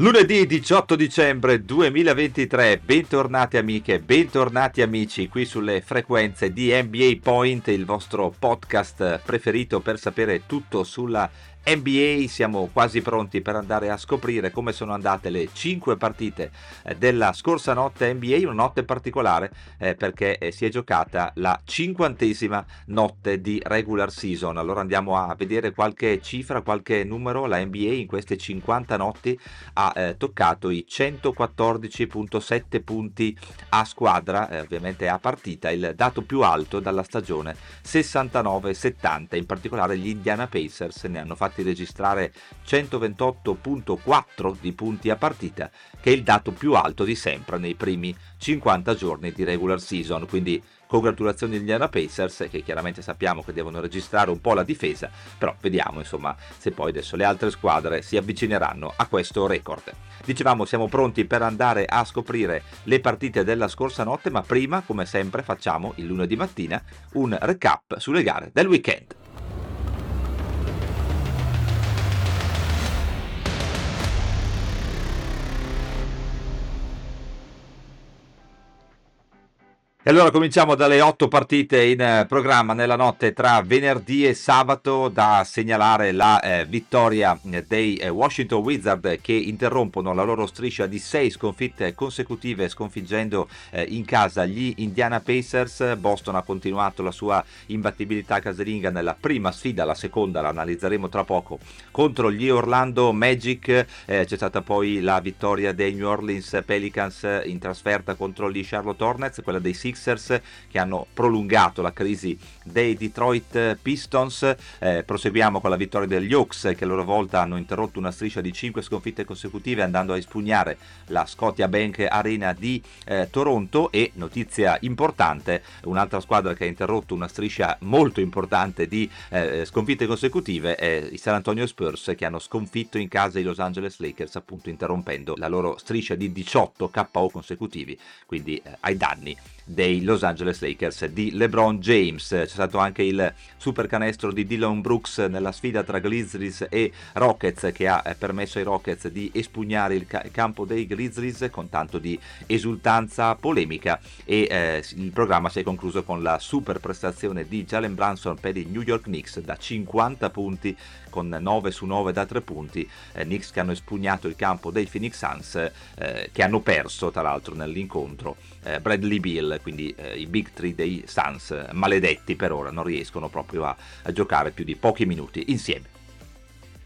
Lunedì 18 dicembre 2023, bentornati amiche, bentornati amici qui sulle frequenze di NBA Point, il vostro podcast preferito per sapere tutto sulla NBA siamo quasi pronti per andare a scoprire come sono andate le 5 partite eh, della scorsa notte NBA, una notte particolare eh, perché eh, si è giocata la cinquantesima notte di regular season. Allora andiamo a vedere qualche cifra, qualche numero. La NBA in queste 50 notti ha eh, toccato i 114.7 punti a squadra, eh, ovviamente a partita, il dato più alto dalla stagione 69-70. In particolare gli Indiana Pacers ne hanno fatti fatti registrare 128.4 di punti a partita, che è il dato più alto di sempre nei primi 50 giorni di regular season. Quindi congratulazioni agli Indiana Pacers che chiaramente sappiamo che devono registrare un po' la difesa, però vediamo insomma se poi adesso le altre squadre si avvicineranno a questo record. Dicevamo siamo pronti per andare a scoprire le partite della scorsa notte, ma prima come sempre facciamo il lunedì mattina un recap sulle gare del weekend. E allora cominciamo dalle otto partite in eh, programma nella notte tra venerdì e sabato da segnalare la eh, vittoria eh, dei eh, Washington Wizards che interrompono la loro striscia di sei sconfitte consecutive sconfiggendo eh, in casa gli Indiana Pacers. Boston ha continuato la sua imbattibilità casalinga nella prima sfida, la seconda la analizzeremo tra poco, contro gli Orlando Magic. Eh, c'è stata poi la vittoria dei New Orleans Pelicans in trasferta contro gli Charlotte Hornets, quella dei Sixers che hanno prolungato la crisi dei Detroit Pistons. Eh, proseguiamo con la vittoria degli Hawks che a loro volta hanno interrotto una striscia di 5 sconfitte consecutive andando a espugnare la Scotia Bank Arena di eh, Toronto e notizia importante, un'altra squadra che ha interrotto una striscia molto importante di eh, sconfitte consecutive è i San Antonio Spurs che hanno sconfitto in casa i Los Angeles Lakers appunto interrompendo la loro striscia di 18 KO consecutivi, quindi eh, ai danni dei Los Angeles Lakers di LeBron James. C'è stato anche il super canestro di Dylan Brooks nella sfida tra Grizzlies e Rockets che ha eh, permesso ai Rockets di espugnare il, ca- campo dei Grizzlies con tanto di esultanza polemica e eh, il programma si è concluso con la super prestazione di Jalen Branson per i New York Knicks da 50 punti con 9 su 9 da 3 punti, eh, Knicks che hanno espugnato il campo dei Phoenix Suns eh, che hanno perso tra l'altro nell'incontro eh, Bradley Bill, quindi eh, i big three dei Suns, maledetti per ora, non riescono proprio a, a giocare più di pochi minuti insieme.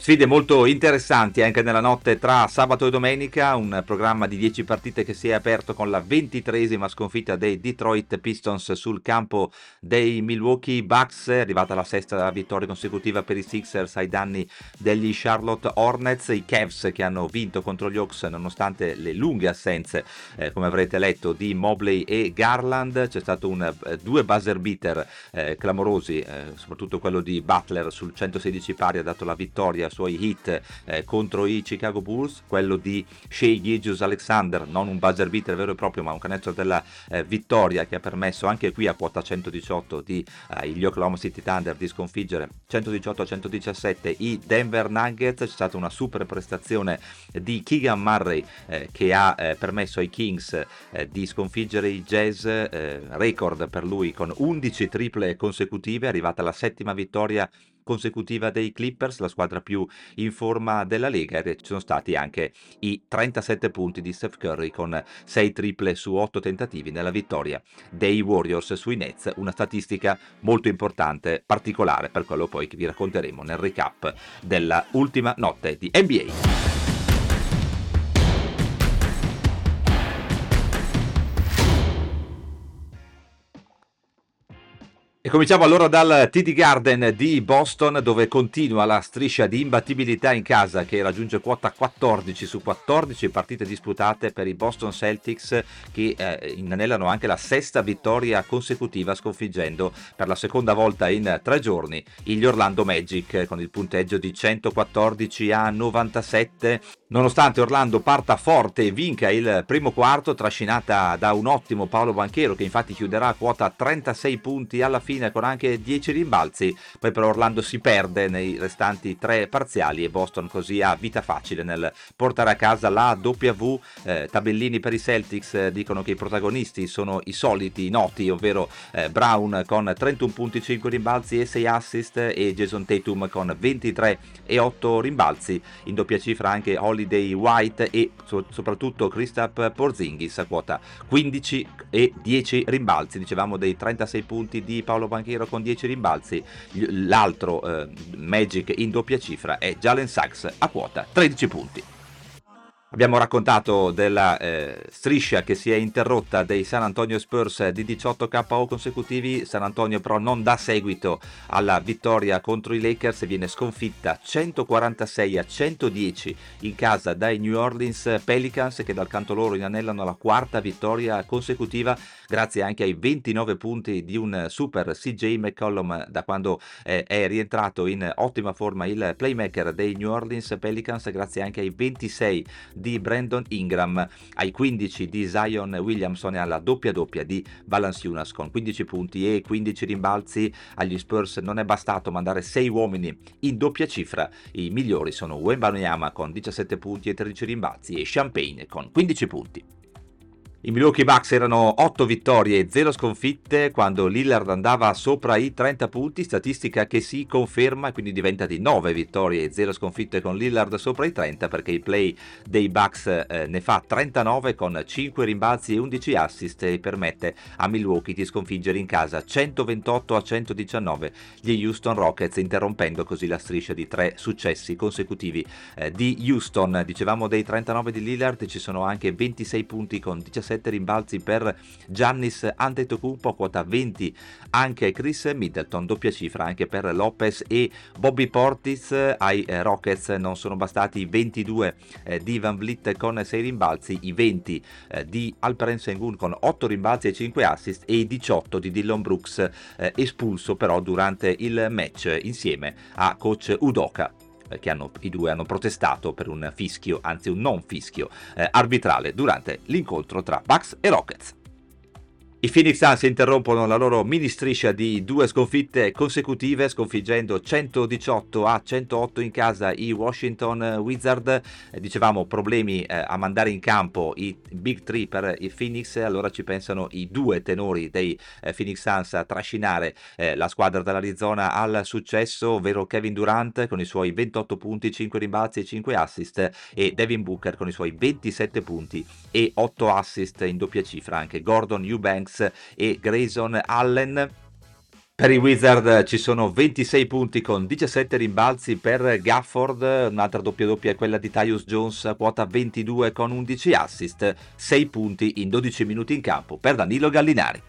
Sfide molto interessanti anche nella notte tra sabato e domenica, un programma di 10 partite che si è aperto con la ventitresima sconfitta dei Detroit Pistons sul campo dei Milwaukee Bucks, è arrivata la sesta vittoria consecutiva per i Sixers ai danni degli Charlotte Hornets, i Cavs che hanno vinto contro gli Hawks nonostante le lunghe assenze, eh, come avrete letto, di Mobley e Garland, c'è stato un, eh, due buzzer beater eh, clamorosi, eh, soprattutto quello di Butler sul 116 pari ha dato la vittoria suoi hit eh, contro i Chicago Bulls, quello di Shea Gilgius Alexander, non un buzzer beater vero e proprio, ma un canestro della eh, vittoria che ha permesso anche qui a quota 118 di eh, gli Oklahoma City Thunder di sconfiggere 118 a 117 i Denver Nuggets, c'è stata una super prestazione di Keegan Murray eh, che ha eh, permesso ai Kings eh, di sconfiggere i Jazz, record per lui con 11 triple consecutive, è arrivata la settima vittoria consecutiva dei Clippers, la squadra più in forma della Lega, e ci sono stati anche i 37 punti di Steph Curry con 6 triple su 8 tentativi nella vittoria dei Warriors sui Nets, una statistica molto importante, particolare per quello poi che vi racconteremo nel recap della ultima notte di NBA. E cominciamo allora dal TD Garden di Boston dove continua la striscia di imbattibilità in casa che raggiunge quota 14 su 14 partite disputate per i Boston Celtics che eh, inanellano anche la sesta vittoria consecutiva sconfiggendo per la seconda volta in tre giorni gli Orlando Magic con il punteggio di 114 a 97 Nonostante Orlando parta forte e vinca il primo quarto, trascinata da un ottimo Paolo Banchero che infatti chiuderà a quota 36 punti alla fine con anche 10 rimbalzi, poi però Orlando si perde nei restanti tre parziali e Boston così ha vita facile nel portare a casa la W. Eh, tabellini per i Celtics eh, dicono che i protagonisti sono i soliti noti, ovvero eh, Brown con 31 punti, 5 rimbalzi e 6 assist e Jason Tatum con 23 e 8 rimbalzi, in doppia cifra anche Holiday White e so- soprattutto Kristaps Porzingis a quota 15 e 10 rimbalzi, dicevamo dei 36 punti di Paolo Banchero con 10 rimbalzi, l'altro eh, Magic in doppia cifra è Jalen Sachs a quota 13 punti. Abbiamo raccontato della eh, striscia che si è interrotta dei San Antonio Spurs di 18 KO consecutivi. San Antonio però non dà seguito alla vittoria contro i Lakers e viene sconfitta 146 a 110 in casa dai New Orleans Pelicans che dal canto loro inanellano la quarta vittoria consecutiva grazie anche ai 29 punti di un super CJ McCollum da quando eh, è rientrato in ottima forma il playmaker dei New Orleans Pelicans grazie anche ai 26 di Brandon Ingram, ai 15 di Zion Williamson e alla doppia doppia di Valanciunas con 15 punti e 15 rimbalzi. Agli Spurs non è bastato mandare 6 uomini in doppia cifra. I migliori sono Wembanyama con 17 punti e 13 rimbalzi e Champagne con 15 punti. I Milwaukee Bucks erano 8 vittorie e 0 sconfitte quando Lillard andava sopra i 30 punti, statistica che si conferma quindi diventa di 9 vittorie e 0 sconfitte con Lillard sopra i 30 perché il play dei Bucks eh, ne fa 39 con 5 rimbalzi e 11 assist e permette a Milwaukee di sconfiggere in casa 128 a 119 gli Houston Rockets interrompendo così la striscia di tre successi consecutivi eh, di Houston. Dicevamo dei 39 di Lillard ci sono anche 26 punti con 17 7 rimbalzi per Giannis Antetokounmpo, quota 20 anche Chris Middleton, doppia cifra anche per Lopez e Bobby Portis. Ai eh, Rockets non sono bastati i 22 eh, di Van Vliet con 6 rimbalzi, i 20 eh, di Alperen Sengun con 8 rimbalzi e 5 assist e i 18 di Dillon Brooks espulso però durante il match insieme a coach Udoka che hanno, i due hanno protestato per un fischio, anzi un non fischio eh, arbitrale durante l'incontro tra Bucks e Rockets. I Phoenix Suns interrompono la loro mini striscia di due sconfitte consecutive, sconfiggendo 118 a 108 in casa i Washington Wizard. Eh, dicevamo problemi eh, a mandare in campo i Big Three per i Phoenix, allora ci pensano i due tenori dei eh, Phoenix Suns a trascinare la squadra dell'Arizona al successo, ovvero Kevin Durant con i suoi 28 punti, 5 rimbalzi e 5 assist e Devin Booker con i suoi 27 punti e 8 assist in doppia cifra, anche Gordon Eubanks Banks e Grayson Allen. Per i Wizard ci sono 26 punti con 17 rimbalzi per Gafford, un'altra doppia doppia è quella di Tyus Jones, quota 22 con 11 assist, 6 punti in 12 minuti in campo per Danilo Gallinari.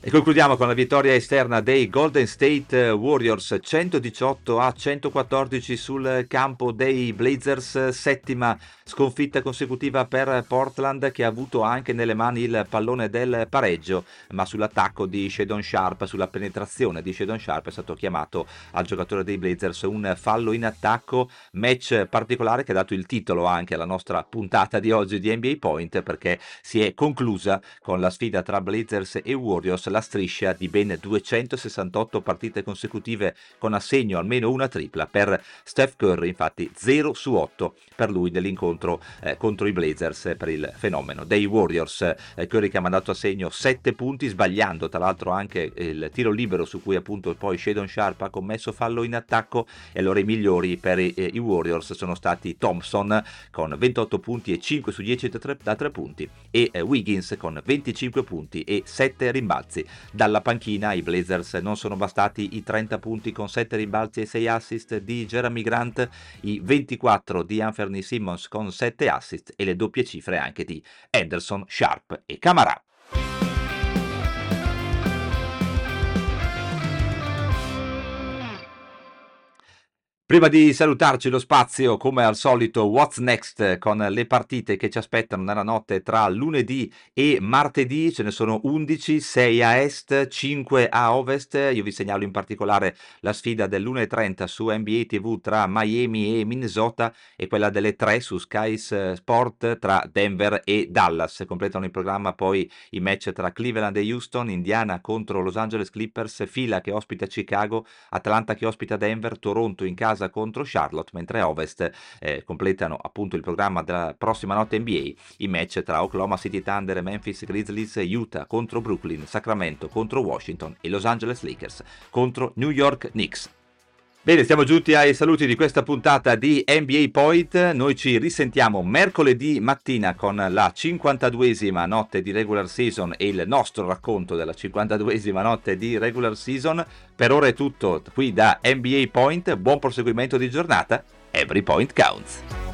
E concludiamo con la vittoria esterna dei Golden State Warriors 118 a 114 sul campo dei Blazers, settima sconfitta consecutiva per Portland che ha avuto anche nelle mani il pallone del pareggio, ma sull'attacco di Shadon Sharp, sulla penetrazione di Shadon Sharp è stato chiamato al giocatore dei Blazers un fallo in attacco, match particolare che ha dato il titolo anche alla nostra puntata di oggi di NBA Point perché si è conclusa con la sfida tra Blazers e Warriors la striscia di ben 268 partite consecutive con assegno almeno una tripla per Steph Curry, infatti 0 su 8 per lui dell'incontro eh, contro i Blazers per il fenomeno dei Warriors. Eh, Curry che ha mandato a segno 7 punti, sbagliando tra l'altro anche il tiro libero su cui appunto poi Shadon Sharp ha commesso fallo in attacco e allora i migliori per i, eh, i Warriors sono stati Thompson con 28 punti e 5 su 10 da 3, da 3 punti e eh, Wiggins con 25 punti e 7 rimbalzi ragazzi. Dalla panchina i Blazers non sono bastati i 30 punti con 7 rimbalzi e 6 assist di Jeremy Grant, i 24 di Anthony Simmons con 7 assist e le doppie cifre anche di Anderson, Sharp e Camara. Prima di salutarci lo spazio, come al solito, What's Next con le partite che ci aspettano nella notte tra lunedì e martedì. Ce ne sono 11, 6 a est, 5 a ovest. Io vi segnalo in particolare la sfida dell'1.30 su NBA TV tra Miami e Minnesota e quella delle 3 su Sky Sport tra Denver e Dallas. Completano il programma poi i match tra Cleveland e Houston, Indiana contro Los Angeles Clippers, Fila che ospita Chicago, Atlanta che ospita Denver, Toronto in casa casa contro Charlotte, mentre Ovest eh, completano appunto il programma della prossima notte NBA i match tra Oklahoma City Thunder, Memphis Grizzlies, Utah contro Brooklyn, Sacramento contro Washington e Los Angeles Lakers contro New York Knicks. Bene, siamo giunti ai saluti di questa puntata di NBA Point. Noi ci risentiamo mercoledì mattina con la 52esima notte di regular season e il nostro racconto della 52esima notte di regular season. Per ora è tutto qui da NBA Point. Buon proseguimento di giornata. Every point counts.